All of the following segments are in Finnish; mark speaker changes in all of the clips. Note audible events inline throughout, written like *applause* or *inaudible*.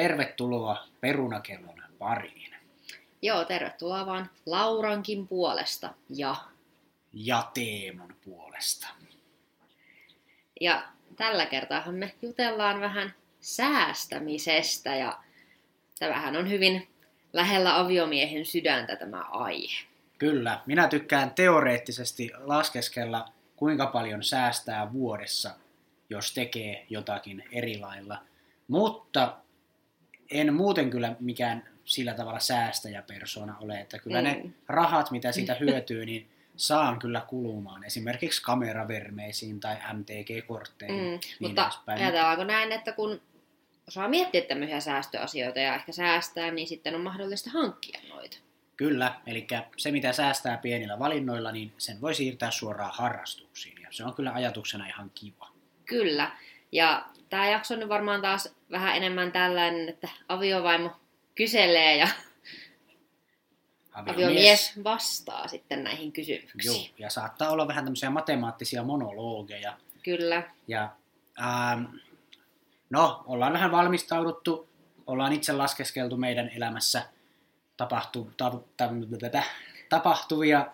Speaker 1: tervetuloa Perunakellon pariin.
Speaker 2: Joo, tervetuloa vaan Laurankin puolesta ja...
Speaker 1: Ja Teemun puolesta.
Speaker 2: Ja tällä kertaa me jutellaan vähän säästämisestä ja tämähän on hyvin lähellä aviomiehen sydäntä tämä aihe.
Speaker 1: Kyllä, minä tykkään teoreettisesti laskeskella, kuinka paljon säästää vuodessa, jos tekee jotakin eri lailla. Mutta en muuten kyllä mikään sillä tavalla säästäjäpersona ole, että kyllä mm. ne rahat, mitä *laughs* siitä hyötyy, niin saan kyllä kulumaan esimerkiksi kameravermeisiin tai MTG-kortteihin. Mm, niin
Speaker 2: mutta edespäin. ajatellaanko näin, että kun osaa miettiä tämmöisiä säästöasioita ja ehkä säästää, niin sitten on mahdollista hankkia noita.
Speaker 1: Kyllä, eli se mitä säästää pienillä valinnoilla, niin sen voi siirtää suoraan harrastuksiin. Ja se on kyllä ajatuksena ihan kiva.
Speaker 2: Kyllä, ja tämä jakso on nyt varmaan taas vähän enemmän tällainen, että aviovaimo kyselee ja aviomies, aviomies vastaa sitten näihin kysymyksiin.
Speaker 1: Joo, ja saattaa olla vähän tämmöisiä matemaattisia monologeja.
Speaker 2: Kyllä.
Speaker 1: Ja ähm, no, ollaan vähän valmistauduttu, ollaan itse laskeskeltu meidän elämässä tapahtu, ta, ta, ta, tapahtuvia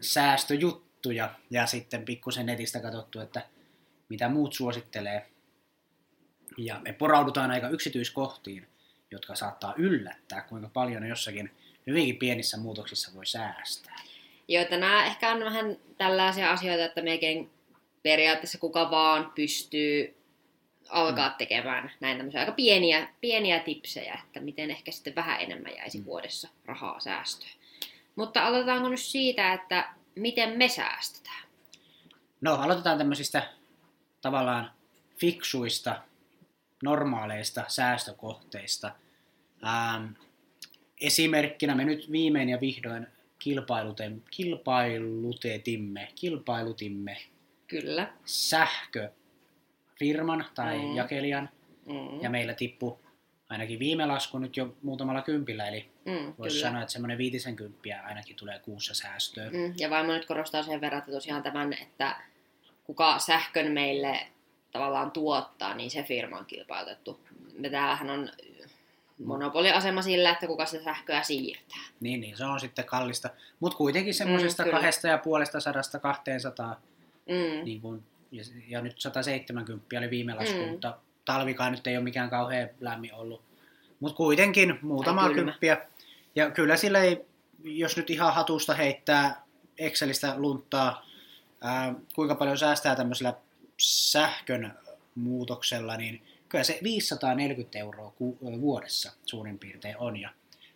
Speaker 1: säästöjuttuja ja sitten pikkusen netistä katsottu, että mitä muut suosittelee. Ja me poraudutaan aika yksityiskohtiin, jotka saattaa yllättää, kuinka paljon jossakin hyvinkin pienissä muutoksissa voi säästää.
Speaker 2: Joo, että nämä ehkä on vähän tällaisia asioita, että mekin periaatteessa kuka vaan pystyy alkaa mm. tekemään näin tämmöisiä aika pieniä, pieniä tipsejä, että miten ehkä sitten vähän enemmän jäisi mm. vuodessa rahaa säästöön. Mutta aloitetaanko nyt siitä, että miten me säästetään?
Speaker 1: No, aloitetaan tämmöisistä tavallaan fiksuista, normaaleista säästökohteista. Ähm, esimerkkinä me nyt viimein ja vihdoin kilpailutetimme, kilpailutimme
Speaker 2: Kyllä.
Speaker 1: sähköfirman tai mm. jakelijan. Mm. Ja meillä tippu ainakin viime lasku nyt jo muutamalla kympillä, eli mm, voisi sanoa, että semmoinen viitisen kymppiä ainakin tulee kuussa säästöä.
Speaker 2: Mm, ja vaimo nyt korostaa sen verran, että tosiaan tämän, että kuka sähkön meille tavallaan tuottaa, niin se firma on kilpailutettu. Me täällähän on monopoliasema sillä, että kuka sitä sähköä siirtää.
Speaker 1: Niin, niin se on sitten kallista. Mutta kuitenkin semmoisesta mm, kahdesta ja puolesta sadasta 200, mm. niin kun, ja, ja, nyt 170 oli viime lasku, mm. mutta talvikaan nyt ei ole mikään kauhean lämmin ollut. Mutta kuitenkin muutama kymppiä. Ja kyllä sillä ei, jos nyt ihan hatusta heittää Excelistä lunttaa, ää, kuinka paljon säästää tämmöisellä sähkön muutoksella, niin kyllä se 540 euroa ku, vuodessa suurin piirtein on. Ja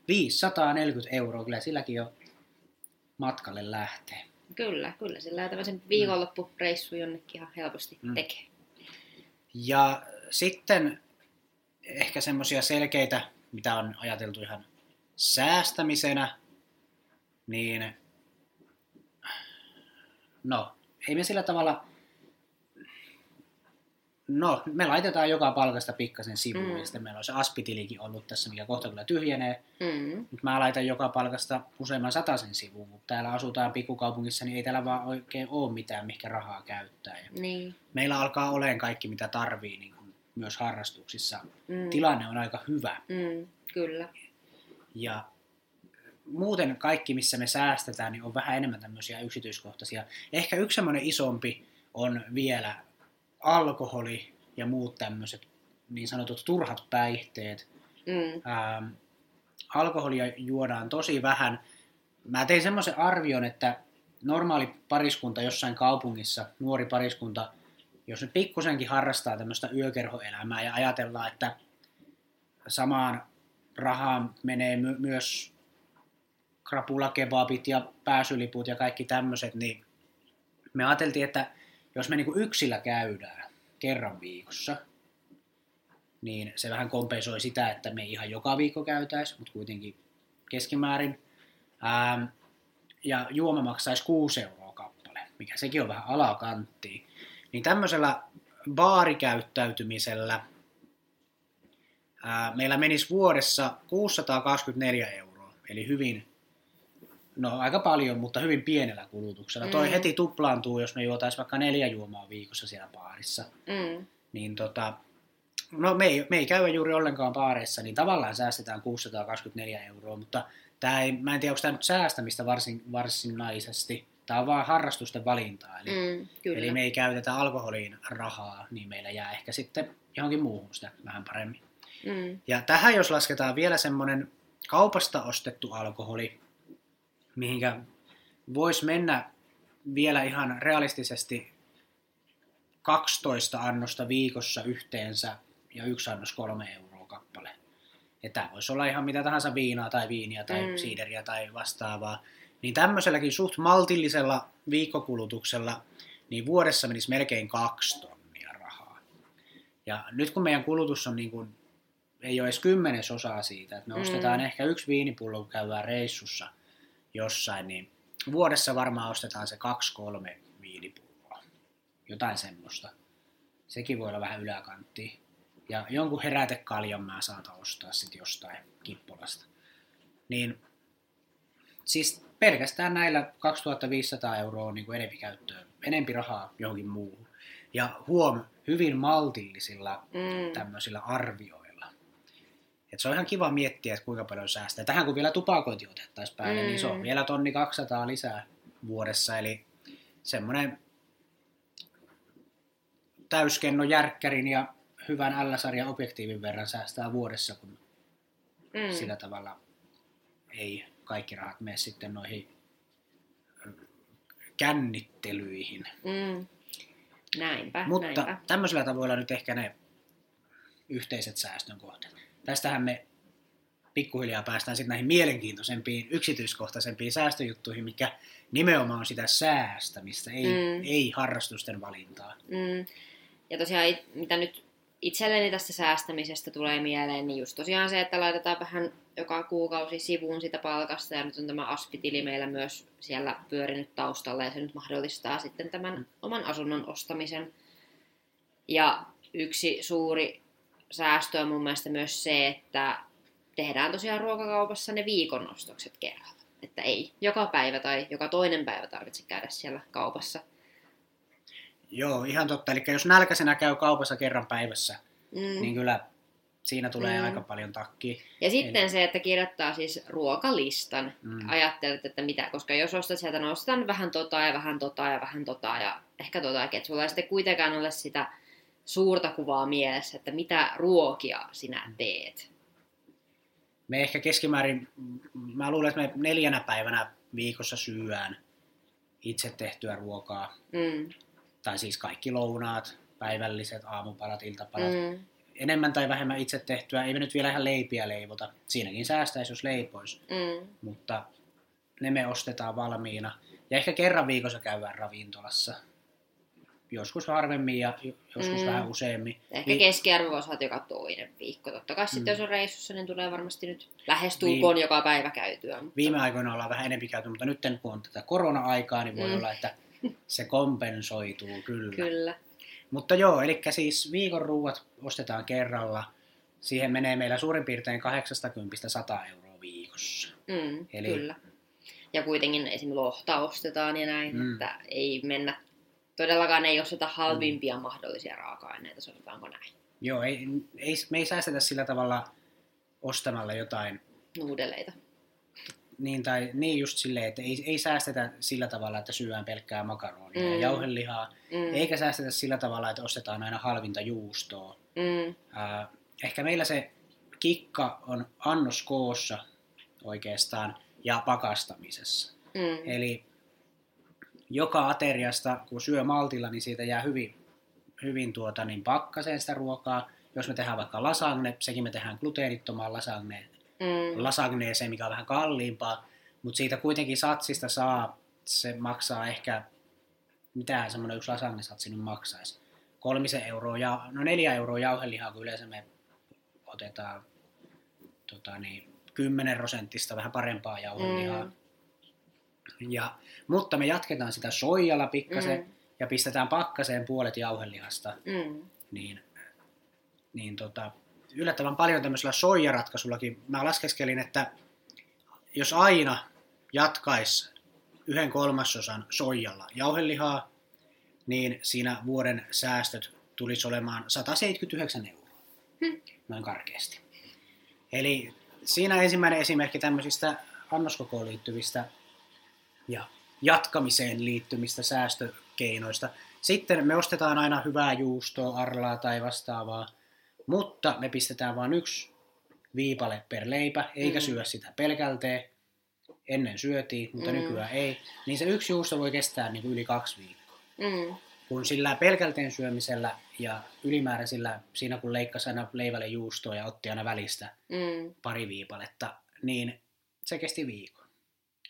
Speaker 1: 540 euroa, kyllä silläkin jo matkalle lähtee.
Speaker 2: Kyllä, kyllä. Sillä tämmöisen viikonloppureissu jonnekin ihan helposti mm. tekee.
Speaker 1: Ja sitten ehkä semmoisia selkeitä, mitä on ajateltu ihan säästämisenä, niin no, ei me sillä tavalla No, me laitetaan joka palkasta pikkasen sivuun, mm. ja sitten meillä on se aspitilikin ollut tässä, mikä kohta kyllä tyhjenee. Mm. Mutta mä laitan joka palkasta useamman sen sivuun, mutta täällä asutaan pikkukaupungissa, niin ei täällä vaan oikein ole mitään, mikä rahaa käyttää. Ja
Speaker 2: niin.
Speaker 1: Meillä alkaa olemaan kaikki, mitä tarvii, niin kuin myös harrastuksissa. Mm. Tilanne on aika hyvä.
Speaker 2: Mm, kyllä.
Speaker 1: Ja muuten kaikki, missä me säästetään, niin on vähän enemmän tämmöisiä yksityiskohtaisia. Ehkä yksi semmoinen isompi on vielä alkoholi ja muut tämmöiset niin sanotut turhat päihteet. Mm. Ähm, alkoholia juodaan tosi vähän. Mä tein semmoisen arvion, että normaali pariskunta jossain kaupungissa, nuori pariskunta, jos nyt pikkusenkin harrastaa tämmöistä yökerhoelämää ja ajatellaan, että samaan rahaan menee my- myös krapulakebabit ja pääsyliput ja kaikki tämmöiset, niin me ajateltiin, että jos me niin yksillä käydään kerran viikossa, niin se vähän kompensoi sitä, että me ihan joka viikko käytäisiin, mutta kuitenkin keskimäärin. Ähm, ja juoma maksaisi 6 euroa kappale, mikä sekin on vähän alakanttia. Niin tämmöisellä baarikäyttäytymisellä ää, meillä menisi vuodessa 624 euroa, eli hyvin No aika paljon, mutta hyvin pienellä kulutuksella. Mm. Toi heti tuplaantuu, jos me juotaisiin vaikka neljä juomaa viikossa siellä baarissa. Mm. Niin tota, no me ei, me ei käy juuri ollenkaan baareissa, niin tavallaan säästetään 624 euroa, mutta tämä ei, mä en tiedä, onko tämä nyt säästämistä varsin, varsinaisesti. Tämä on vaan harrastusten valintaa. Eli, mm, eli me ei käytetä alkoholiin rahaa, niin meillä jää ehkä sitten johonkin muuhun sitä vähän paremmin. Mm. Ja tähän jos lasketaan vielä semmoinen kaupasta ostettu alkoholi, mihinkä voisi mennä vielä ihan realistisesti 12 annosta viikossa yhteensä ja yksi annos kolme euroa kappale. Ja tämä voisi olla ihan mitä tahansa viinaa tai viiniä tai mm. siideriä tai vastaavaa. Niin tämmöiselläkin suht maltillisella viikkokulutuksella niin vuodessa menisi melkein kaksi tonnia rahaa. Ja nyt kun meidän kulutus on niin kuin, ei ole edes kymmenesosaa siitä, että me mm. ostetaan ehkä yksi viinipullo, kun käydään reissussa jossain, niin vuodessa varmaan ostetaan se kaksi-kolme viinipulloa. Jotain semmoista. Sekin voi olla vähän yläkanttia. Ja jonkun herätekaljan mä saata ostaa sitten jostain kippolasta. Niin siis pelkästään näillä 2500 euroa niin enempi käyttöön, enempi rahaa johonkin muuhun. Ja huom, hyvin maltillisilla mm. tämmöisillä arvioilla. Et se on ihan kiva miettiä, että kuinka paljon säästää. Tähän kun vielä tupakointi otettaisiin päälle, mm. niin se on mm. vielä tonni 200 lisää vuodessa. Eli semmoinen täyskenno järkkärin ja hyvän L-sarjan objektiivin verran säästää vuodessa, kun mm. sillä tavalla ei kaikki rahat mene sitten noihin kännittelyihin.
Speaker 2: Mm. Näinpä,
Speaker 1: Mutta
Speaker 2: näinpä.
Speaker 1: tämmöisillä tavoilla nyt ehkä ne yhteiset säästön kohteet. Tästähän me pikkuhiljaa päästään sitten näihin mielenkiintoisempiin, yksityiskohtaisempiin säästöjuttuihin, mikä nimenomaan on sitä säästämistä, ei, mm. ei harrastusten valintaa.
Speaker 2: Mm. Ja tosiaan, mitä nyt itselleni tästä säästämisestä tulee mieleen, niin just tosiaan se, että laitetaan vähän joka kuukausi sivuun sitä palkasta, ja nyt on tämä aspitili meillä myös siellä pyörinyt taustalla, ja se nyt mahdollistaa sitten tämän oman asunnon ostamisen. Ja yksi suuri säästö on mun mielestä myös se, että tehdään tosiaan ruokakaupassa ne viikon ostokset kerralla. Että ei joka päivä tai joka toinen päivä tarvitse käydä siellä kaupassa –
Speaker 1: Joo, ihan totta. Eli jos nälkäisenä käy kaupassa kerran päivässä, mm. niin kyllä siinä tulee mm. aika paljon takki.
Speaker 2: Ja sitten Eli... se, että kirjoittaa siis ruokalistan. Mm. Ajattelet, että mitä, koska jos ostat sieltä, no ostan vähän tota ja vähän tota ja vähän tota ja ehkä tota, että sulla ei sitten kuitenkaan ole sitä suurta kuvaa mielessä, että mitä ruokia sinä mm. teet.
Speaker 1: Me ehkä keskimäärin, mä luulen, että me neljänä päivänä viikossa syöään itse tehtyä ruokaa. Mm tai siis kaikki lounaat, päivälliset, aamupalat, iltapalat, mm. enemmän tai vähemmän itse tehtyä. Ei me nyt vielä ihan leipiä leivota. Siinäkin säästäisi, jos leipois. Mm. Mutta ne me ostetaan valmiina. Ja ehkä kerran viikossa käydään ravintolassa. Joskus harvemmin ja joskus mm. vähän useammin.
Speaker 2: Ehkä Vi- keskiarvo voisi olla joka toinen viikko. Totta kai mm. sitten jos on reissussa, niin tulee varmasti nyt lähestulkoon Vi- joka päivä käytyä.
Speaker 1: Mutta... Viime aikoina ollaan vähän enempi käyty, mutta nyt kun on tätä korona-aikaa, niin voi mm. olla, että se kompensoituu kyllä.
Speaker 2: Kyllä.
Speaker 1: Mutta joo, eli siis viikon ruuat ostetaan kerralla. Siihen menee meillä suurin piirtein 80-100 euroa viikossa.
Speaker 2: Mm, Eli... Kyllä. Ja kuitenkin esim. lohta ostetaan ja näin, mm. että ei mennä, todellakaan ei osteta halvimpia mm. mahdollisia raaka-aineita, sanotaanko näin.
Speaker 1: Joo, ei, ei, me ei säästetä sillä tavalla ostamalla jotain
Speaker 2: nuudeleita
Speaker 1: niin, tai, niin just silleen, että ei, ei säästetä sillä tavalla, että syödään pelkkää makaronia mm. ja jauhelihaa, mm. eikä säästetä sillä tavalla, että ostetaan aina halvinta juustoa. Mm. Äh, ehkä meillä se kikka on annoskoossa oikeastaan ja pakastamisessa. Mm. Eli joka ateriasta, kun syö maltilla, niin siitä jää hyvin, hyvin tuota, niin pakkaseen sitä ruokaa. Jos me tehdään vaikka lasagne, sekin me tehdään gluteenittomaan lasagne, mm. lasagneeseen, mikä on vähän kalliimpaa, mutta siitä kuitenkin satsista saa, se maksaa ehkä, mitä semmoinen yksi lasagne-satsi nyt maksaisi. Kolmisen euroa, ja, no neljä euroa jauhelihaa, kun yleensä me otetaan tota niin, 10 prosenttista vähän parempaa jauhelihaa. Mm. Ja, mutta me jatketaan sitä soijalla pikkasen mm. ja pistetään pakkaseen puolet jauhelihasta. Mm. Niin, niin tota, yllättävän paljon tämmöisellä soijaratkaisullakin. Mä laskeskelin, että jos aina jatkaisi yhden kolmasosan soijalla jauhelihaa, niin siinä vuoden säästöt tulisi olemaan 179 euroa. Hmm. Noin karkeasti. Eli siinä ensimmäinen esimerkki tämmöisistä annoskokoon liittyvistä ja jatkamiseen liittymistä säästökeinoista. Sitten me ostetaan aina hyvää juustoa, arlaa tai vastaavaa, mutta me pistetään vain yksi viipale per leipä, eikä mm. syö sitä pelkälteen. Ennen syötiin, mutta mm. nykyään ei. Niin se yksi juusto voi kestää niin kuin yli kaksi viikkoa. Mm. Kun sillä pelkälteen syömisellä ja ylimääräisillä, siinä kun leikkasi aina leivälle juustoa ja otti aina välistä mm. pari viipaletta, niin se kesti viikon.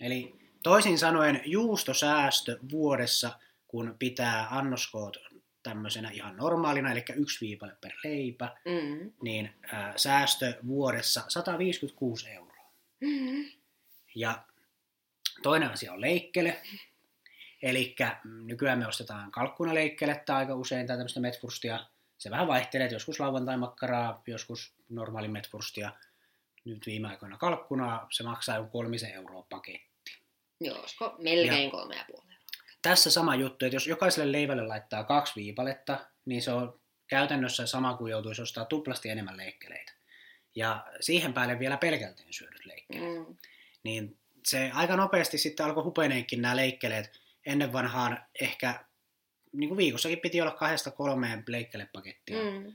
Speaker 1: Eli toisin sanoen juustosäästö vuodessa, kun pitää annoskoot tämmöisenä ihan normaalina, eli yksi viipale per leipä, mm. niin ää, säästö vuodessa 156 euroa. Mm. Ja toinen asia on leikkele. Eli nykyään me ostetaan kalkkunaleikkelettä aika usein tai tämmöistä metfurstia. Se vähän vaihtelee, että joskus lauantai-makkaraa, joskus normaali metfurstia. Nyt viime aikoina kalkkunaa, se maksaa joku kolmisen euroa paketti.
Speaker 2: Joo, olisiko melkein ja kolme ja puoli
Speaker 1: tässä sama juttu, että jos jokaiselle leivälle laittaa kaksi viipaletta, niin se on käytännössä sama kuin joutuisi ostaa tuplasti enemmän leikkeleitä. Ja siihen päälle vielä pelkälteen syödyt leikkeleet. Mm. Niin se aika nopeasti sitten alkoi hupeneenkin nämä leikkeleet. Ennen vanhaan ehkä niin kuin viikossakin piti olla kahdesta kolmeen leikkelepakettia. Mm.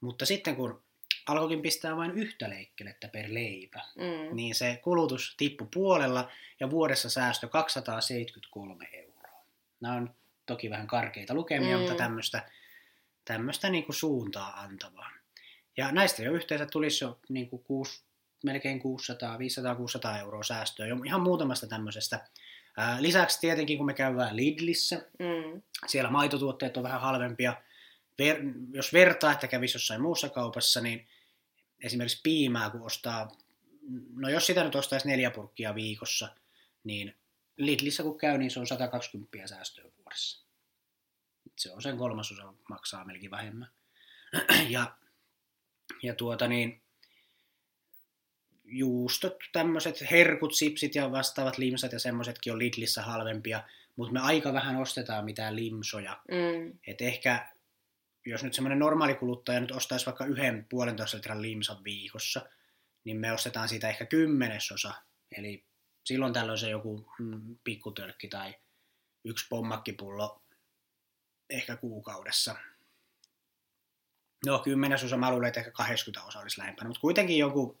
Speaker 1: Mutta sitten kun alkoikin pistää vain yhtä leikkelettä per leipä, mm. niin se kulutus tippui puolella ja vuodessa säästö 273 euroa. Nämä on toki vähän karkeita lukemia, mm. mutta tämmöistä, tämmöistä niin kuin suuntaa antavaa. Ja näistä jo yhteensä tulisi jo niin kuin kuusi, melkein 600, 500-600 euroa säästöä jo ihan muutamasta tämmöisestä. Ää, lisäksi tietenkin, kun me käydään Lidlissä, mm. siellä maitotuotteet on vähän halvempia. Ver, jos vertaa, että kävisi jossain muussa kaupassa, niin esimerkiksi piimää, kun ostaa, no jos sitä nyt ostaisi neljä purkkia viikossa, niin Lidlissä kun käy, niin se on 120 säästöä vuodessa. Se on sen kolmasosa maksaa melkein vähemmän. *clears throat* ja, ja tuota niin, juustot, tämmöiset herkut, sipsit ja vastaavat limsat ja semmoisetkin on Lidlissä halvempia, mutta me aika vähän ostetaan mitään limsoja. Mm. Et ehkä, jos nyt semmoinen normaali kuluttaja nyt ostaisi vaikka yhden puolentoista litran limsan viikossa, niin me ostetaan siitä ehkä kymmenesosa, eli silloin tällöin se joku mm, pikkutölkki tai yksi pommakkipullo ehkä kuukaudessa. No, kymmenesosa mä luulen, että ehkä 80 osa olisi lähempänä, mutta kuitenkin joku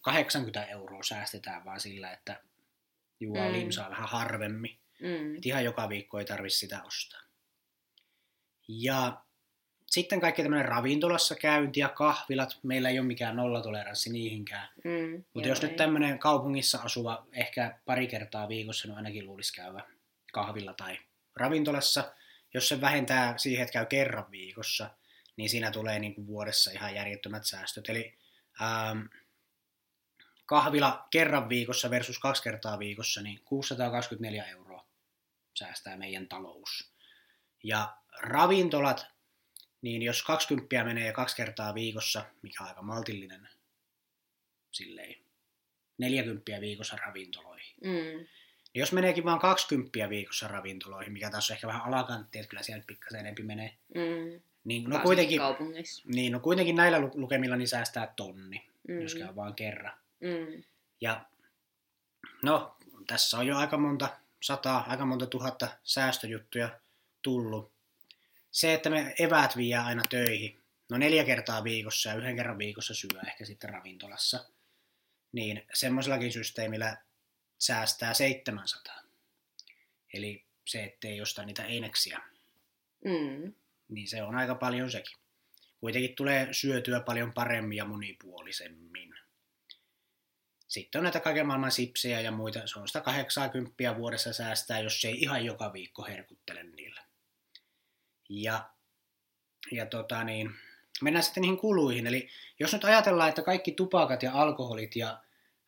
Speaker 1: 80 euroa säästetään vaan sillä, että juo mm. limsaa vähän harvemmin. Mm. Et ihan joka viikko ei tarvitse sitä ostaa. Ja sitten kaikki tämmöinen ravintolassa käynti ja kahvilat, meillä ei ole mikään nollatoleranssi niihinkään. Mm, Mutta jos ei. nyt tämmöinen kaupungissa asuva ehkä pari kertaa viikossa, niin ainakin luulisi käyvä kahvilla tai ravintolassa. Jos se vähentää siihen, että käy kerran viikossa, niin siinä tulee niin kuin vuodessa ihan järjettömät säästöt. Eli ähm, kahvila kerran viikossa versus kaksi kertaa viikossa, niin 624 euroa säästää meidän talous. Ja ravintolat niin jos 20 menee kaksi kertaa viikossa, mikä on aika maltillinen silleen, 40 viikossa ravintoloihin. Mm. Niin jos meneekin vain 20 viikossa ravintoloihin, mikä taas on ehkä vähän alakantti, että kyllä siellä pikkasen enempi menee. Mm. Niin, no kuitenkin, niin, no kuitenkin näillä lukemilla niin säästää tonni, mm. jos käy vaan kerran. Mm. Ja no, tässä on jo aika monta sataa, aika monta tuhatta säästöjuttuja tullut se, että me eväät vie aina töihin, no neljä kertaa viikossa ja yhden kerran viikossa syö ehkä sitten ravintolassa, niin semmoisellakin systeemillä säästää 700. Eli se, ettei osta niitä eineksiä. Mm. Niin se on aika paljon sekin. Kuitenkin tulee syötyä paljon paremmin ja monipuolisemmin. Sitten on näitä kaiken maailman sipsejä ja muita. Se on 180 vuodessa säästää, jos ei ihan joka viikko herkuttele niillä. Ja, ja tota niin, mennään sitten niihin kuluihin. Eli jos nyt ajatellaan, että kaikki tupakat ja alkoholit ja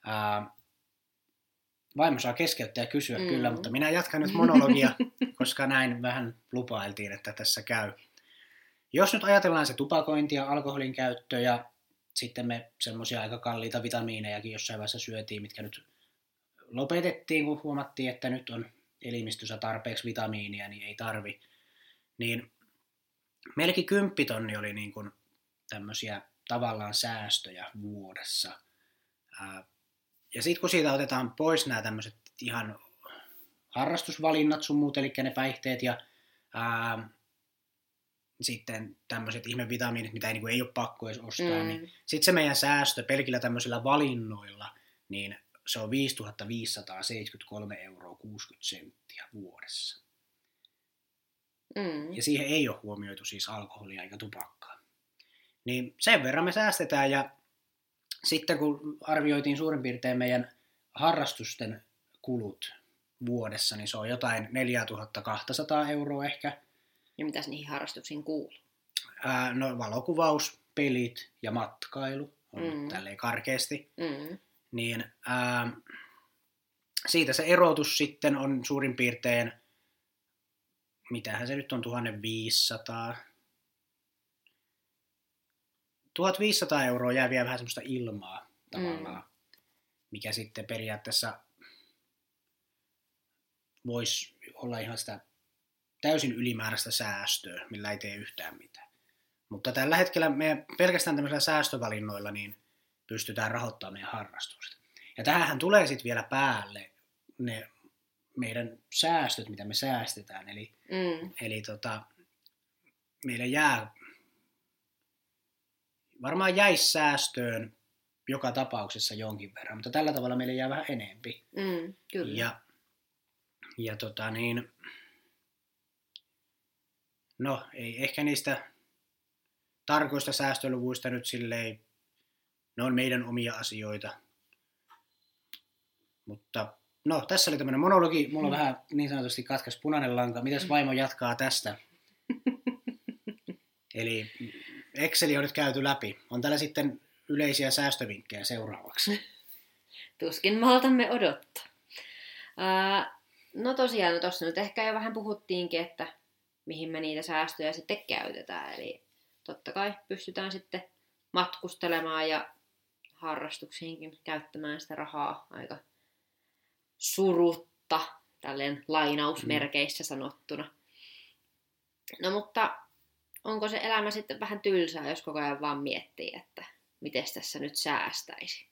Speaker 1: ää, vaimo saa keskeyttää ja kysyä mm. kyllä, mutta minä jatkan nyt monologia, *laughs* koska näin vähän lupailtiin, että tässä käy. Jos nyt ajatellaan se tupakointi ja alkoholin käyttö ja sitten me semmoisia aika kalliita vitamiinejakin jossain vaiheessa syötiin, mitkä nyt lopetettiin, kun huomattiin, että nyt on elimistössä tarpeeksi vitamiinia, niin ei tarvi. Niin melkein kymppitonni oli niin kuin tämmöisiä tavallaan säästöjä vuodessa. Ja sitten kun siitä otetaan pois nämä tämmöiset ihan harrastusvalinnat sun muut, eli ne päihteet ja ää, sitten tämmöiset ihmevitamiinit, mitä ei, niin kuin, ei ole pakko edes ostaa, niin mm. niin sitten se meidän säästö pelkillä tämmöisillä valinnoilla, niin se on 5573 euroa 60 senttiä vuodessa. Mm. Ja siihen ei ole huomioitu siis alkoholia eikä tupakkaa. Niin sen verran me säästetään ja sitten kun arvioitiin suurin piirtein meidän harrastusten kulut vuodessa, niin se on jotain 4200 euroa ehkä.
Speaker 2: Ja mitäs niihin harrastuksiin kuuluu?
Speaker 1: Ää, no valokuvaus, pelit ja matkailu on mm. tälleen karkeasti. Mm. Niin ää, siitä se erotus sitten on suurin piirtein, mitähän se nyt on, 1500, 1500 euroa jää vielä vähän semmoista ilmaa tavallaan, mm. mikä sitten periaatteessa voisi olla ihan sitä täysin ylimääräistä säästöä, millä ei tee yhtään mitään. Mutta tällä hetkellä me pelkästään tämmöisillä säästövalinnoilla niin pystytään rahoittamaan meidän harrastukset. Ja tähän tulee sitten vielä päälle ne meidän säästöt, mitä me säästetään. Eli, mm. eli tota, meillä jää, varmaan jäisi säästöön joka tapauksessa jonkin verran, mutta tällä tavalla meille jää vähän enempi.
Speaker 2: Mm, kyllä.
Speaker 1: Ja, ja tota niin, no ei ehkä niistä tarkoista säästöluvuista nyt silleen, ne on meidän omia asioita. Mutta no, tässä oli tämmöinen monologi. Mulla on mm. vähän niin sanotusti katkas punainen lanka. Mitäs vaimo jatkaa tästä? *laughs* Eli Exceli on nyt käyty läpi. On täällä sitten yleisiä säästövinkkejä seuraavaksi. *laughs*
Speaker 2: Tuskin maltamme odottaa. Uh, no tosiaan, no tuossa nyt ehkä jo vähän puhuttiinkin, että mihin me niitä säästöjä sitten käytetään. Eli totta kai pystytään sitten matkustelemaan ja harrastuksiinkin käyttämään sitä rahaa aika surutta, tälleen lainausmerkeissä sanottuna. No mutta onko se elämä sitten vähän tylsää, jos koko ajan vaan miettii, että miten tässä nyt säästäisi?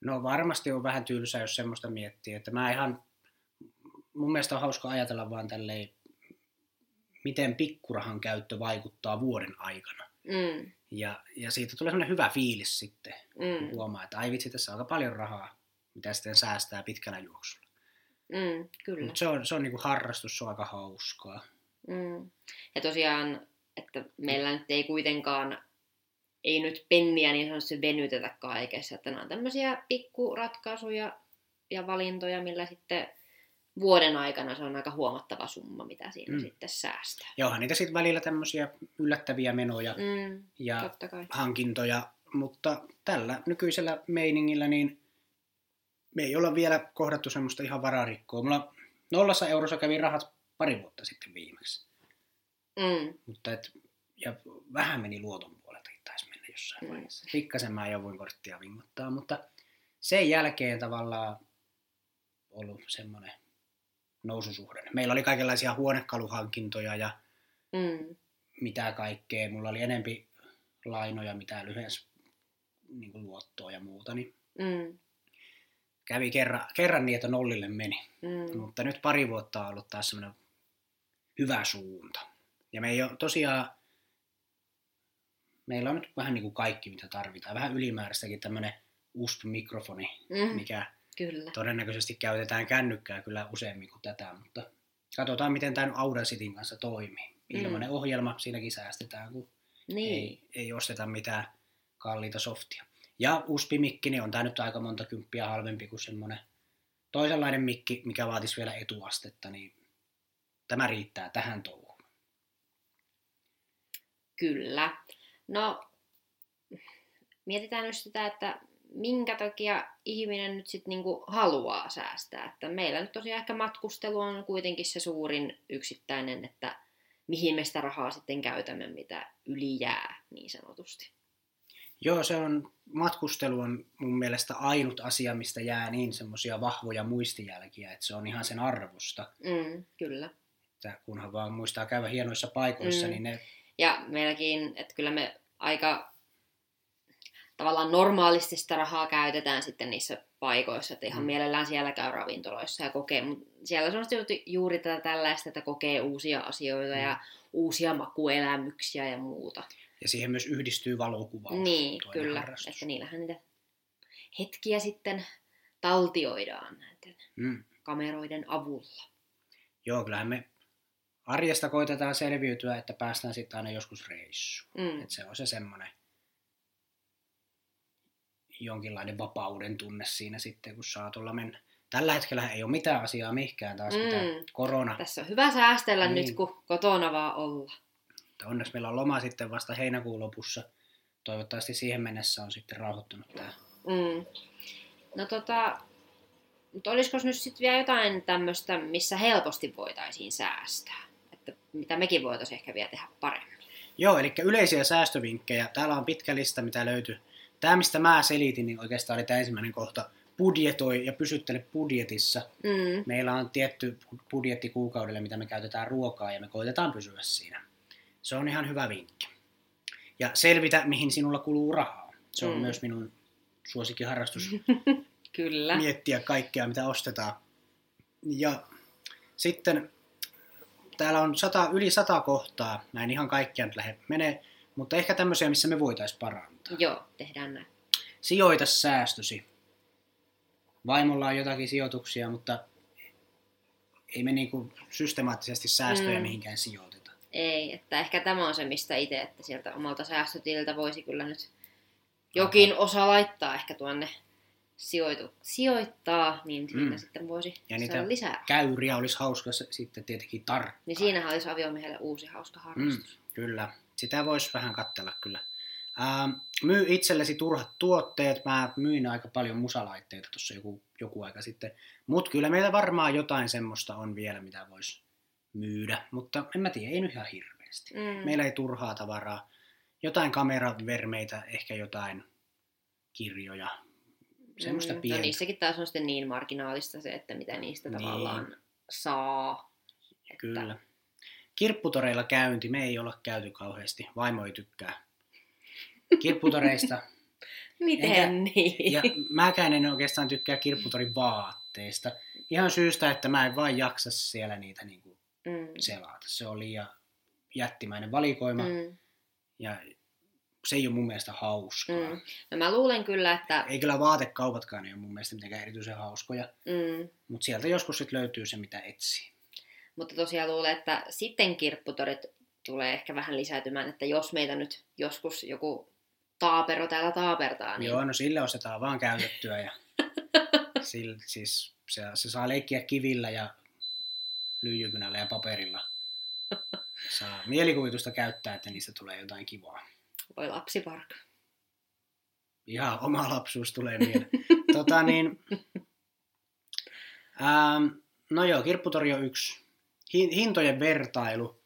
Speaker 1: No varmasti on vähän tylsää, jos semmoista miettii. Että mä ihan, mun mielestä on hauska ajatella vaan tälleen, miten pikkurahan käyttö vaikuttaa vuoden aikana. Mm. Ja, ja siitä tulee sellainen hyvä fiilis sitten, mm. kun huomaa, että ai vitsi, tässä on aika paljon rahaa, mitä sitten säästää pitkällä juoksulla.
Speaker 2: Mm, kyllä.
Speaker 1: Mut se on, se on niinku harrastus, se on aika hauskaa.
Speaker 2: Mm. Ja tosiaan, että meillä nyt ei kuitenkaan, ei nyt penniä niin sanotusti venytetä kaikessa, että nämä on tämmöisiä pikkuratkaisuja ja valintoja, millä sitten vuoden aikana se on aika huomattava summa, mitä siinä mm. sitten säästää.
Speaker 1: Joo, niitä sitten välillä tämmöisiä yllättäviä menoja mm, ja hankintoja, mutta tällä nykyisellä meiningillä niin me ei olla vielä kohdattu semmoista ihan vararikkoa. Mulla nollassa eurossa kävi rahat pari vuotta sitten viimeksi. Mm. Mutta et, ja vähän meni luoton puolelta, taisi mennä jossain mm. vaiheessa. Pikkasen mä voin korttia vingottaa, mutta sen jälkeen tavallaan ollut semmoinen noususuhde. Meillä oli kaikenlaisia huonekaluhankintoja ja mm. mitä kaikkea. Mulla oli enempi lainoja, mitä lyhyens niin luottoa ja muuta. Niin mm kävi kerran, kerran niin, että nollille meni. Mm. Mutta nyt pari vuotta on ollut taas semmoinen hyvä suunta. Ja me ei ole tosiaan, meillä on nyt vähän niin kuin kaikki, mitä tarvitaan. Vähän ylimääräistäkin tämmöinen USB-mikrofoni, mm. mikä kyllä. todennäköisesti käytetään kännykkää kyllä useammin kuin tätä, mutta katsotaan, miten tämä Audacitin kanssa toimii. Ilmainen mm. ohjelma, siinäkin säästetään, kun niin. ei, ei osteta mitään kalliita softia. Ja USB-mikki, niin on tämä nyt aika monta kymppiä halvempi kuin semmoinen toisenlainen mikki, mikä vaatisi vielä etuastetta, niin tämä riittää tähän touhuun.
Speaker 2: Kyllä. No, mietitään nyt sitä, että minkä takia ihminen nyt sitten niinku haluaa säästää. Että meillä nyt tosiaan ehkä matkustelu on kuitenkin se suurin yksittäinen, että mihin me sitä rahaa sitten käytämme, mitä yli jää niin sanotusti.
Speaker 1: Joo, se on, matkustelu on mun mielestä ainut asia, mistä jää niin semmoisia vahvoja muistijälkiä, että se on ihan sen arvosta.
Speaker 2: Mm, kyllä.
Speaker 1: Että kunhan vaan muistaa käydä hienoissa paikoissa, mm. niin ne...
Speaker 2: Ja meilläkin, että kyllä me aika tavallaan normaalisti sitä rahaa käytetään sitten niissä paikoissa, että ihan mm. mielellään siellä käy ravintoloissa ja kokee, mutta siellä on juuri tätä tällaista, että kokee uusia asioita mm. ja uusia makuelämyksiä ja muuta.
Speaker 1: Ja siihen myös yhdistyy valokuvaus.
Speaker 2: Niin, kyllä, harrastus. että niillähän niitä hetkiä sitten taltioidaan näiden mm. kameroiden avulla.
Speaker 1: Joo, kyllähän me arjesta koitetaan selviytyä, että päästään sitten aina joskus reissuun. Mm. Että se on se semmoinen jonkinlainen vapauden tunne siinä sitten, kun saa tulla mennä. Tällä hetkellä ei ole mitään asiaa mihinkään taas, mm. korona.
Speaker 2: Tässä on hyvä säästellä niin. nyt, kun kotona vaan olla.
Speaker 1: Onneksi meillä on loma sitten vasta heinäkuun lopussa. Toivottavasti siihen mennessä on sitten rauhoittunut tämä.
Speaker 2: Mm. No tota, mutta olisiko nyt sitten vielä jotain tämmöistä, missä helposti voitaisiin säästää? Että mitä mekin voitaisiin ehkä vielä tehdä paremmin.
Speaker 1: Joo, eli yleisiä säästövinkkejä. Täällä on pitkä lista, mitä löytyy. Tämä, mistä mä selitin, niin oikeastaan oli tämä ensimmäinen kohta. Budjetoi ja pysyttele budjetissa. Mm. Meillä on tietty budjetti kuukaudelle, mitä me käytetään ruokaa ja me koitetaan pysyä siinä. Se on ihan hyvä vinkki. Ja selvitä, mihin sinulla kuluu rahaa. Se on mm. myös minun suosikkiharrastus. *laughs*
Speaker 2: Kyllä.
Speaker 1: Miettiä kaikkea, mitä ostetaan. Ja sitten täällä on sata, yli sata kohtaa. Näin ihan kaikkia nyt lähde menee. Mutta ehkä tämmöisiä, missä me voitaisiin parantaa.
Speaker 2: Joo, tehdään näin.
Speaker 1: Sijoita säästösi. Vaimolla on jotakin sijoituksia, mutta ei me niinku systemaattisesti säästöjä mm. mihinkään sijoiteta.
Speaker 2: Ei, että ehkä tämä on se, mistä itse, että sieltä omalta säästötililtä voisi kyllä nyt jokin Aha. osa laittaa ehkä tuonne sijoitu, sijoittaa, niin siitä mm. sitten voisi ja niitä saada lisää.
Speaker 1: käyriä olisi hauska sitten tietenkin tarkkaan.
Speaker 2: Niin siinähän olisi aviomiehelle uusi hauska harrastus.
Speaker 1: Mm, kyllä, sitä voisi vähän katsella kyllä. Ähm, myy itsellesi turhat tuotteet. Mä myin aika paljon musalaitteita tuossa joku, joku aika sitten. Mutta kyllä meillä varmaan jotain semmoista on vielä, mitä voisi myydä. Mutta en mä tiedä, ei nyt ihan hirveästi. Mm. Meillä ei turhaa tavaraa. Jotain kameravermeitä, ehkä jotain kirjoja, semmoista mm, pientä.
Speaker 2: No niissäkin taas on sitten niin marginaalista se, että mitä niistä niin. tavallaan saa.
Speaker 1: Että... Kyllä. Kirpputoreilla käynti, me ei olla käyty kauheasti, vaimo ei tykkää kirpputoreista. *laughs*
Speaker 2: Miten Enkä, niin?
Speaker 1: Ja mäkään en oikeastaan tykkää kirpputorin vaatteista. Ihan syystä, että mä en vain jaksa siellä niitä niin kuin mm. selata. Se on liian jättimäinen valikoima. Mm. Ja se ei ole mun mielestä hauskaa. Mm.
Speaker 2: No mä luulen kyllä, että...
Speaker 1: Ei kyllä vaatekaupatkaan ei ole mun mielestä mitenkään erityisen hauskoja, mm. mutta sieltä joskus sitten löytyy se, mitä etsii.
Speaker 2: Mutta tosiaan luulen, että sitten kirpputorit tulee ehkä vähän lisäytymään, että jos meitä nyt joskus joku taapero täällä taapertaa, niin...
Speaker 1: Joo, no sille ostetaan vaan käytettyä ja *laughs* sille, siis se, se saa leikkiä kivillä ja lyijykynällä ja paperilla. Saa mielikuvitusta käyttää, että niistä tulee jotain kivaa.
Speaker 2: Voi lapsipark.
Speaker 1: Ihan oma lapsuus tulee mieleen. tota niin, ähm, no joo, kirpputori on yksi. Hintojen vertailu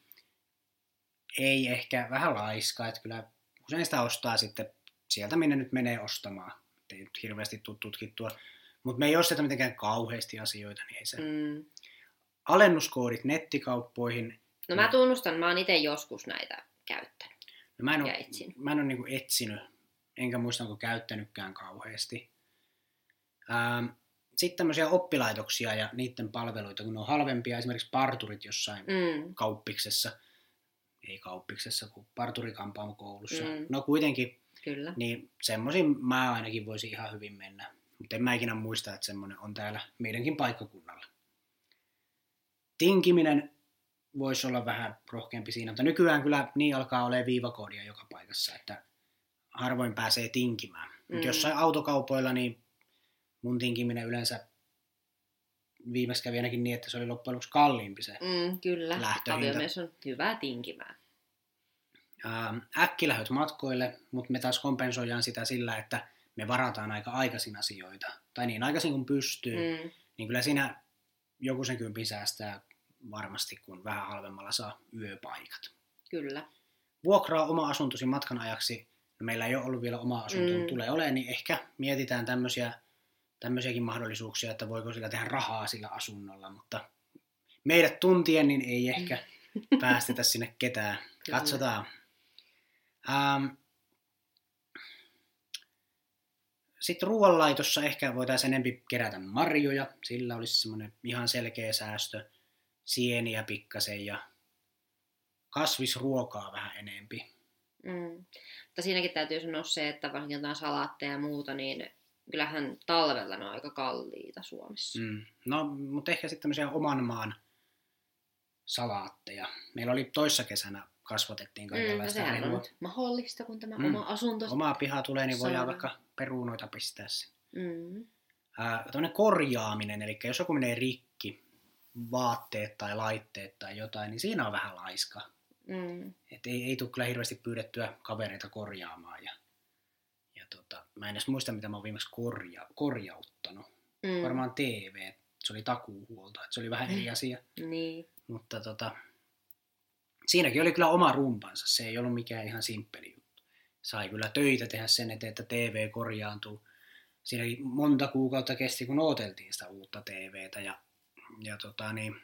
Speaker 1: ei ehkä vähän laiska, että kyllä usein sitä ostaa sitten sieltä, minne nyt menee ostamaan. Et ei nyt hirveästi tule tutkittua. Mutta me ei osteta mitenkään kauheasti asioita, niin ei se. Mm. Alennuskoodit nettikauppoihin.
Speaker 2: No mä tunnustan, mä oon itse joskus näitä käyttänyt.
Speaker 1: No mä en ole, mä en ole niin etsinyt, enkä muista onko käyttänytkään kauheasti. Ähm, sitten tämmöisiä oppilaitoksia ja niiden palveluita, kun ne on halvempia, esimerkiksi parturit jossain mm. kauppiksessa, ei kauppiksessa, kuin parturikampaamo koulussa. Mm. No kuitenkin, Kyllä. niin semmoisin mä ainakin voisin ihan hyvin mennä. Mutta en mä ikinä muista, että semmoinen on täällä meidänkin paikkakunnalla. Tinkiminen voisi olla vähän rohkeampi siinä, mutta nykyään kyllä niin alkaa olemaan viivakoodia joka paikassa, että harvoin pääsee tinkimään. Mm. Mutta jossain autokaupoilla, niin mun tinkiminen yleensä viimeksi kävi ainakin niin, että se oli loppujen lopuksi kalliimpi se
Speaker 2: mm, Kyllä, aviomies on hyvä tinkimään.
Speaker 1: Äkkilähöt matkoille, mutta me taas kompensoidaan sitä sillä, että me varataan aika aikaisin asioita. Tai niin aikaisin kuin pystyy. Mm. Niin kyllä siinä joku sen kympin säästää varmasti, kun vähän halvemmalla saa yöpaikat.
Speaker 2: Kyllä.
Speaker 1: Vuokraa oma asuntosi matkan ajaksi. No meillä ei ole ollut vielä oma asunto, mm. tulee olemaan, niin ehkä mietitään tämmöisiä, tämmöisiäkin mahdollisuuksia, että voiko sillä tehdä rahaa sillä asunnolla, mutta meidät tuntien niin ei ehkä *laughs* päästetä sinne ketään. Katsotaan. Ähm, sitten ruoanlaitossa ehkä voitaisiin enempi kerätä marjoja, sillä olisi semmoinen ihan selkeä säästö, sieniä pikkasen ja kasvisruokaa vähän enempi.
Speaker 2: Mm. Mutta siinäkin täytyy sanoa se, että varsinkin jotain salaatteja ja muuta, niin kyllähän talvella ne on aika kalliita Suomessa.
Speaker 1: Mm. No, mutta ehkä sitten tämmöisiä oman maan salaatteja. Meillä oli toissa kesänä kasvatettiin mm, kaikenlaista
Speaker 2: mm, no on mahdollista, kun tämä mm. oma asunto...
Speaker 1: Oma piha tulee, niin voidaan vaikka peruunoita pistää sen. Mm. Äh, korjaaminen, eli jos joku menee rikki, vaatteet tai laitteet tai jotain, niin siinä on vähän laiska. Mm. Et ei, ei tule kyllä hirveästi pyydettyä kavereita korjaamaan. Ja, ja tota, mä en edes muista, mitä mä oon viimeksi korja, korjauttanut. Mm. Varmaan TV, se oli takuuhuolto, että se oli vähän eri *laughs* asia.
Speaker 2: niin.
Speaker 1: Mutta tota, siinäkin oli kyllä oma rumpansa, se ei ollut mikään ihan simppeli juttu. Sai kyllä töitä tehdä sen eteen, että TV korjaantuu. Siinä monta kuukautta kesti, kun ooteltiin sitä uutta TVtä ja, ja tota niin,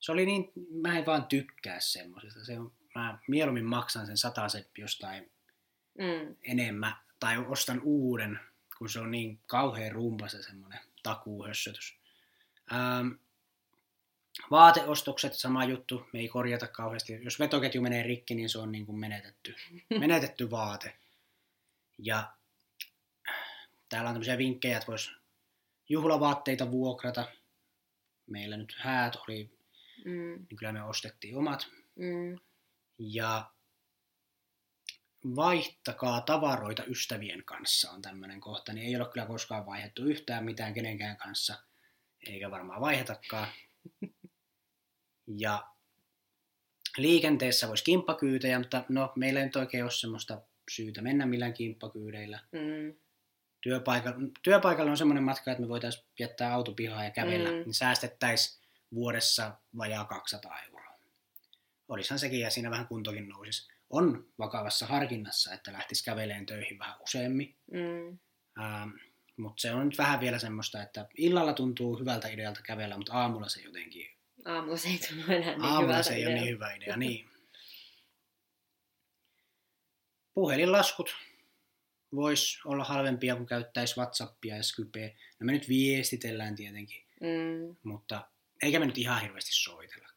Speaker 1: se oli niin, mä en vaan tykkää semmoisesta. Se on, mä mieluummin maksan sen sataisen jostain mm. enemmän tai ostan uuden, kun se on niin kauhean rumpa se semmoinen takuuhössötys. Ähm, vaateostokset, sama juttu, me ei korjata kauheasti. Jos vetoketju menee rikki, niin se on niin kuin menetetty, *laughs* menetetty vaate. Ja täällä on tämmöisiä vinkkejä, että voisi juhlavaatteita vuokrata. Meillä nyt häät oli, mm. niin kyllä me ostettiin omat. Mm. Ja vaihtakaa tavaroita ystävien kanssa on tämmöinen kohta, niin ei ole kyllä koskaan vaihdettu yhtään mitään kenenkään kanssa, eikä varmaan vaihetakaan. Ja liikenteessä voisi kimppakyytejä, mutta no, meillä ei nyt oikein ole semmoista syytä mennä millään kimppakyydeillä. Mm. Työpaikalla, työpaikalla on semmoinen matka, että me voitaisiin jättää auto pihaan ja kävellä, mm. niin säästettäisiin vuodessa vajaa 200 euroa. Olisihan sekin ja siinä vähän kuntokin nousisi. On vakavassa harkinnassa, että lähtisi käveleen töihin vähän useammin. Mm. Ähm, mutta se on nyt vähän vielä semmoista, että illalla tuntuu hyvältä idealta kävellä, mutta aamulla se jotenkin
Speaker 2: Aamulla se ei tunnu enää niin
Speaker 1: Aamulla se ei idea. ole niin hyvä idea, niin. Puhelinlaskut voisi olla halvempia, kun käyttäisi Whatsappia ja Skypeä. No me nyt viestitellään tietenkin, mm. mutta eikä me nyt ihan hirveästi soitellakaan.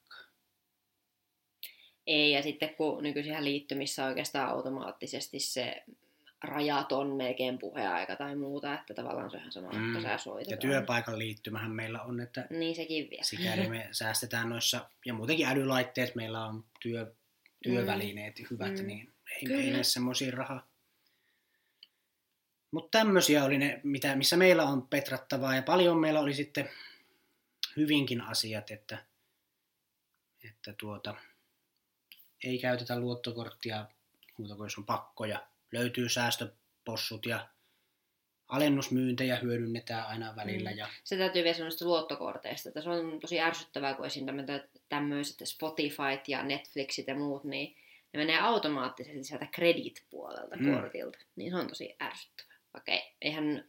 Speaker 2: Ei, ja sitten kun nykyisin liittymissä oikeastaan automaattisesti se rajaton melkein puheaika tai muuta, että tavallaan se on ihan sama, mm. että sä soitat.
Speaker 1: Ja työpaikan liittymähän meillä on, että
Speaker 2: niin sekin vielä.
Speaker 1: sikäli me *laughs* säästetään noissa, ja muutenkin älylaitteet, meillä on työ, työvälineet mm. hyvät, mm. niin ei, Kyllä. ei mene semmoisia rahaa. Mutta tämmöisiä oli ne, mitä, missä meillä on petrattavaa, ja paljon meillä oli sitten hyvinkin asiat, että, että tuota, ei käytetä luottokorttia muuta kuin jos on pakkoja löytyy säästöpossut ja alennusmyyntejä hyödynnetään aina välillä. Mm. Ja...
Speaker 2: Se täytyy vielä sanoa luottokorteista, että se on tosi ärsyttävää, kun esim. tämmöiset Spotifyt ja Netflixit ja muut, niin ne menee automaattisesti sieltä credit-puolelta mm. kortilta. Niin se on tosi ärsyttävää. Vaikka eihän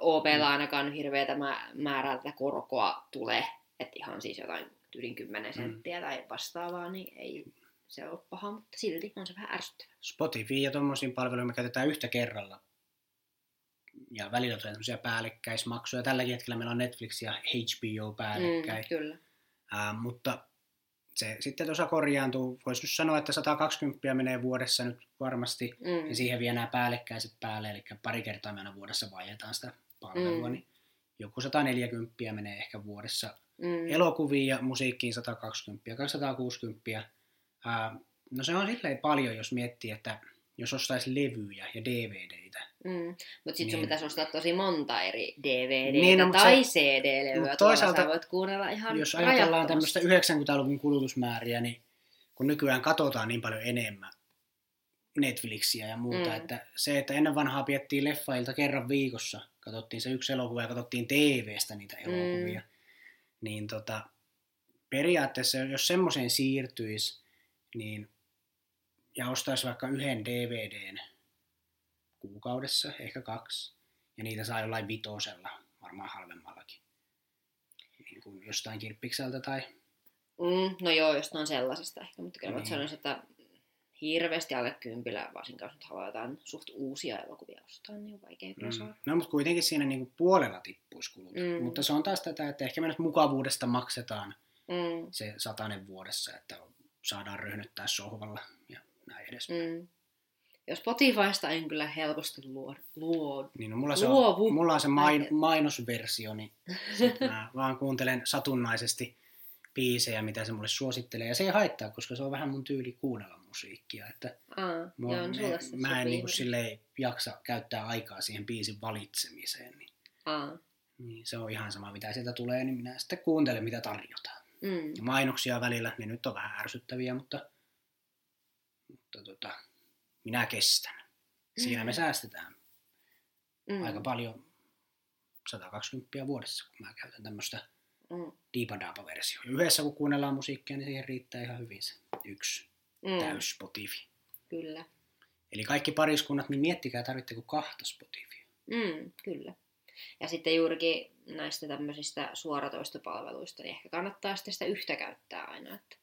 Speaker 2: OPlla mm. ainakaan hirveätä määrää tätä korkoa tule, että ihan siis jotain yli 10 mm. senttiä mm. tai vastaavaa, niin ei se ole paha, mutta silti on se vähän ärsyttävää.
Speaker 1: Spotify ja tuommoisiin palveluihin me käytetään yhtä kerralla. Ja välillä tulee tämmöisiä päällekkäismaksuja. Tälläkin hetkellä meillä on Netflix ja HBO päällekkäin.
Speaker 2: Mm, kyllä.
Speaker 1: Ää, mutta se sitten tuossa korjaantuu. Voisi nyt sanoa, että 120 menee vuodessa nyt varmasti. Mm. Ja siihen vielä nämä päällekkäiset päälle. Eli pari kertaa me aina vuodessa vaihdetaan sitä palvelua. Mm. Niin joku 140 menee ehkä vuodessa mm. elokuviin ja musiikkiin 120 260 Ää, no se on silleen paljon, jos miettii, että jos ostaisi levyjä ja DVDitä.
Speaker 2: Mm. Mutta sitten niin, sun pitäisi ostaa tosi monta eri DVDtä niin, no, tai se, CD-levyä. Toisaalta voit kuunnella ihan
Speaker 1: Jos ajatellaan tämmöistä 90-luvun kulutusmääriä, niin kun nykyään katsotaan niin paljon enemmän Netflixiä ja muuta, mm. että se, että ennen vanhaa piettiin leffailta kerran viikossa, katsottiin se yksi elokuva ja katsottiin TVstä niitä elokuvia, mm. niin tota, periaatteessa jos semmoiseen siirtyisi, niin, ja ostaisi vaikka yhden DVDn kuukaudessa, ehkä kaksi, ja niitä saa jollain vitosella, varmaan halvemmallakin. Niin kuin jostain kirppikseltä tai...
Speaker 2: Mm, no joo, jostain sellaisesta ehkä, mutta kyllä niin. sanoisin, että hirveästi alle kympillä, varsinkaan jos nyt haluaa jotain suht uusia elokuvia ostaa, niin on vaikea kyllä
Speaker 1: Mm. No, mutta kuitenkin siinä niinku puolella tippuisi kulut.
Speaker 2: Mm.
Speaker 1: Mutta se on taas tätä, että ehkä me nyt mukavuudesta maksetaan
Speaker 2: Mm,
Speaker 1: se satanen vuodessa, että saadaan ryhnyttää sohvalla ja näin edespäin.
Speaker 2: mm. Jos Spotifysta en kyllä helposti luo, luo
Speaker 1: Niin no, mulla, se
Speaker 2: Luovu.
Speaker 1: on, mulla on se main, mainosversio, niin mä *laughs* vaan kuuntelen satunnaisesti biisejä, mitä se mulle suosittelee. Ja se ei haittaa, koska se on vähän mun tyyli kuunnella musiikkia. Että
Speaker 2: Aa,
Speaker 1: mua,
Speaker 2: joo, no sulle se
Speaker 1: mä en
Speaker 2: sopii
Speaker 1: niinku
Speaker 2: hyvin.
Speaker 1: silleen jaksa käyttää aikaa siihen biisin valitsemiseen. Niin,
Speaker 2: Aa,
Speaker 1: niin se on ihan sama, mitä sieltä tulee, niin minä sitten kuuntelen, mitä tarjotaan.
Speaker 2: mm,
Speaker 1: Ja mainoksia välillä, ne nyt on vähän ärsyttäviä, mutta, mutta tota, minä kestän. Siinä me säästetään
Speaker 2: mm,
Speaker 1: aika paljon 120 vuodessa, kun mä käytän tämmöistä
Speaker 2: mm,
Speaker 1: diipadaapa-versiota. Yhdessä kun kuunnellaan musiikkia, niin siihen riittää ihan hyvin se yksi
Speaker 2: mm,
Speaker 1: täys Spotify.
Speaker 2: Kyllä.
Speaker 1: Eli kaikki pariskunnat, niin miettikää, tarvitteko kahta Spotifyä.
Speaker 2: Mm, kyllä. Ja sitten juurikin näistä tämmöisistä suoratoistopalveluista, niin ehkä kannattaa sitten sitä yhtä käyttää aina, että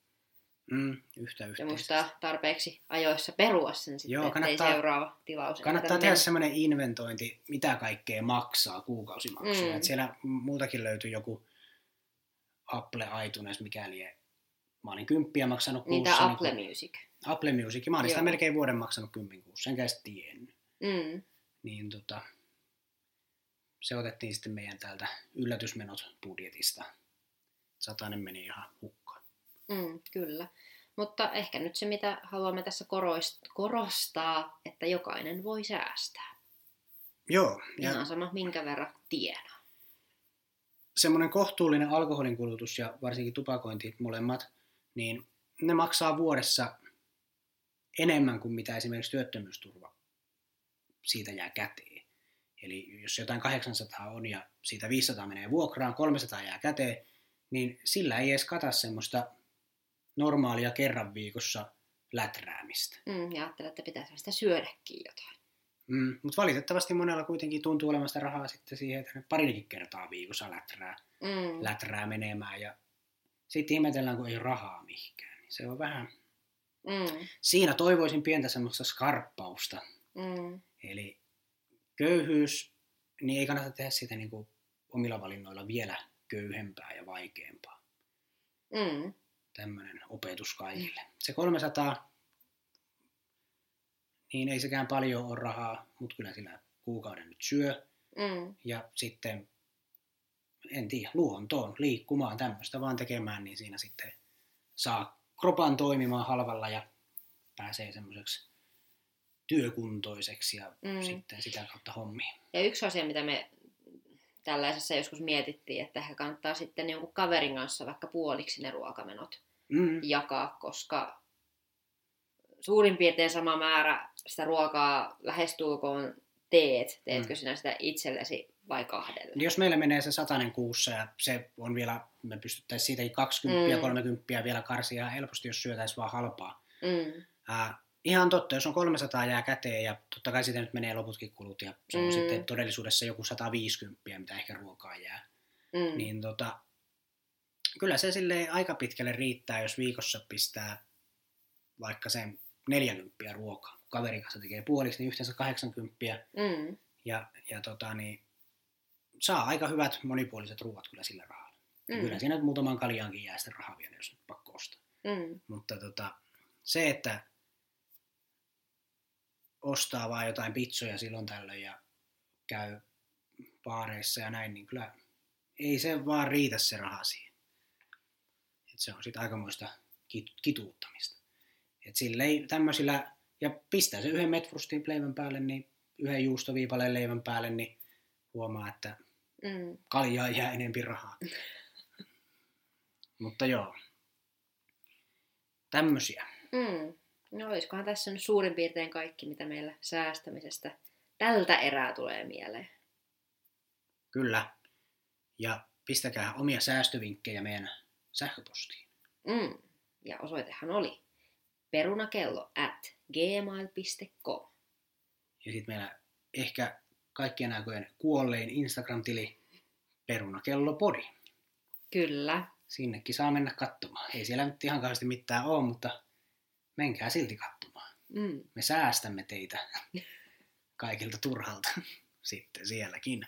Speaker 1: Mm, yhtä
Speaker 2: ja
Speaker 1: yhteistä.
Speaker 2: muistaa tarpeeksi ajoissa perua sen sitten,
Speaker 1: Joo, kannattaa-
Speaker 2: seuraava tilaus.
Speaker 1: Kannattaa tehdä semmoinen inventointi, mitä kaikkea maksaa kuukausimaksuja.
Speaker 2: Mm.
Speaker 1: Mm. siellä muutakin löytyy joku Apple iTunes, mikäli mä olin kymppiä maksanut
Speaker 2: Niitä
Speaker 1: kuussa.
Speaker 2: Apple
Speaker 1: niin
Speaker 2: Music.
Speaker 1: kun- Apple Music. Mä olin sitä melkein vuoden maksanut kymmenkuussa, enkä edes tiennyt.
Speaker 2: Mm,
Speaker 1: Niin tota, se otettiin sitten meidän täältä yllätysmenot budjetista. Satanen meni ihan hukkaan.
Speaker 2: Mm, kyllä. Mutta ehkä nyt se, mitä haluamme tässä korostaa, että jokainen voi säästää.
Speaker 1: Joo, ja
Speaker 2: Ihan sama, minkä verran tienaa.
Speaker 1: semmoinen kohtuullinen alkoholin kulutus ja varsinkin tupakointi molemmat, niin ne maksaa vuodessa enemmän kuin mitä esimerkiksi työttömyysturva siitä jää käteen. Eli jos jotain 800 on ja siitä 500 menee vuokraan, 300 jää käteen, niin sillä ei edes kata semmoista normaalia kerran viikossa läträämistä.
Speaker 2: Mm, ja ajattelen, että pitäisi sitä syödäkin jotain.
Speaker 1: Mm, mutta valitettavasti monella kuitenkin tuntuu olevan sitä rahaa sitten siihen, että ne parikin kertaa viikossa läträä,
Speaker 2: Mm,
Speaker 1: läträä menemään ja sitten ihmetellään, kun ei ole rahaa mihinkään. Niin se on vähän...
Speaker 2: mm,
Speaker 1: Siinä toivoisin pientä semmoista skarppausta.
Speaker 2: mm,
Speaker 1: Eli köyhyys, niin ei kannata tehdä sitä niin kuin omilla valinnoilla vielä köyhempää ja vaikeampaa.
Speaker 2: mm,
Speaker 1: Tämmöinen opetus kaikille. Se 300, niin ei sekään paljon ole rahaa, mutta kyllä sillä kuukauden nyt syö.
Speaker 2: mm,
Speaker 1: Ja sitten, en tiedä, luontoon, liikkumaan, tämmöistä vaan tekemään, niin siinä sitten saa kropan toimimaan halvalla ja pääsee semmoiseksi työkuntoiseksi ja
Speaker 2: Mm.
Speaker 1: sitten sitä kautta hommiin.
Speaker 2: Ja yksi asia, mitä me tällaisessa joskus mietittiin, että ehkä kannattaa sitten jonkun kaverin kanssa vaikka puoliksi ne ruokamenot
Speaker 1: Mm.
Speaker 2: jakaa, koska suurin piirtein sama määrä sitä ruokaa lähestulkoon teet. Teetkö
Speaker 1: Mm.
Speaker 2: sinä sitä itsellesi vai kahdelle?
Speaker 1: Jos meillä menee se satanen kuussa ja se on vielä, me pystyttäisiin siitäkin 20 ja
Speaker 2: Mm. 30
Speaker 1: vielä karsia helposti, jos syötäisiin vaan halpaa.
Speaker 2: Mm,
Speaker 1: Ää, ihan totta, jos on 300 jää käteen ja totta kai siitä nyt menee loputkin kulut ja se on
Speaker 2: Mm.
Speaker 1: sitten todellisuudessa joku 150, mitä ehkä ruokaa jää.
Speaker 2: mm,
Speaker 1: Niin tota, kyllä se sille aika pitkälle riittää, jos viikossa pistää vaikka sen 40 ruokaa. Kun Kaverin kanssa tekee puoliksi, niin yhteensä 80
Speaker 2: mm,
Speaker 1: ja, ja tota, niin, saa aika hyvät monipuoliset ruoat kyllä sillä rahalla.
Speaker 2: Mm.
Speaker 1: Kyllä siinä nyt muutaman kaljaankin jää sitten rahaa vielä, jos nyt pakko ostaa.
Speaker 2: mm,
Speaker 1: Mutta tota, se, että ostaa vaan jotain pizzoja silloin tällöin ja käy baareissa ja näin, niin kyllä ei se vaan riitä se raha siihen. Et se on sitten aikamoista kit- kituuttamista. Et silleen tämmöisillä, ja pistää se yhden metfrustin leivän päälle, niin yhden juustoviipaleen leivän päälle, niin huomaa, että
Speaker 2: mm.
Speaker 1: kaljaa jää enempi rahaa. *laughs* Mutta joo, tämmöisiä.
Speaker 2: Mm. No olisikohan tässä nyt suurin piirtein kaikki, mitä meillä säästämisestä tältä erää tulee mieleen.
Speaker 1: Kyllä. Ja pistäkää omia säästövinkkejä meidän sähköpostiin.
Speaker 2: Mm. Ja osoitehan oli perunakello at gmail.com.
Speaker 1: Ja sitten meillä ehkä kaikkien aikojen kuollein Instagram-tili perunakellopodi.
Speaker 2: Kyllä.
Speaker 1: Sinnekin saa mennä katsomaan. Ei siellä nyt ihan kauheasti mitään ole, mutta menkää silti katsomaan. Mm. Me säästämme teitä *laughs* kaikilta turhalta *laughs* sitten sielläkin.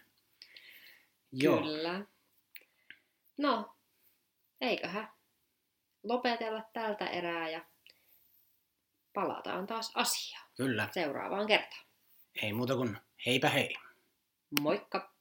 Speaker 2: Joo. Kyllä. No, eiköhän lopetella tältä erää ja palataan taas asiaan.
Speaker 1: Kyllä.
Speaker 2: Seuraavaan kertaan.
Speaker 1: Ei muuta kuin heipä hei.
Speaker 2: Moikka!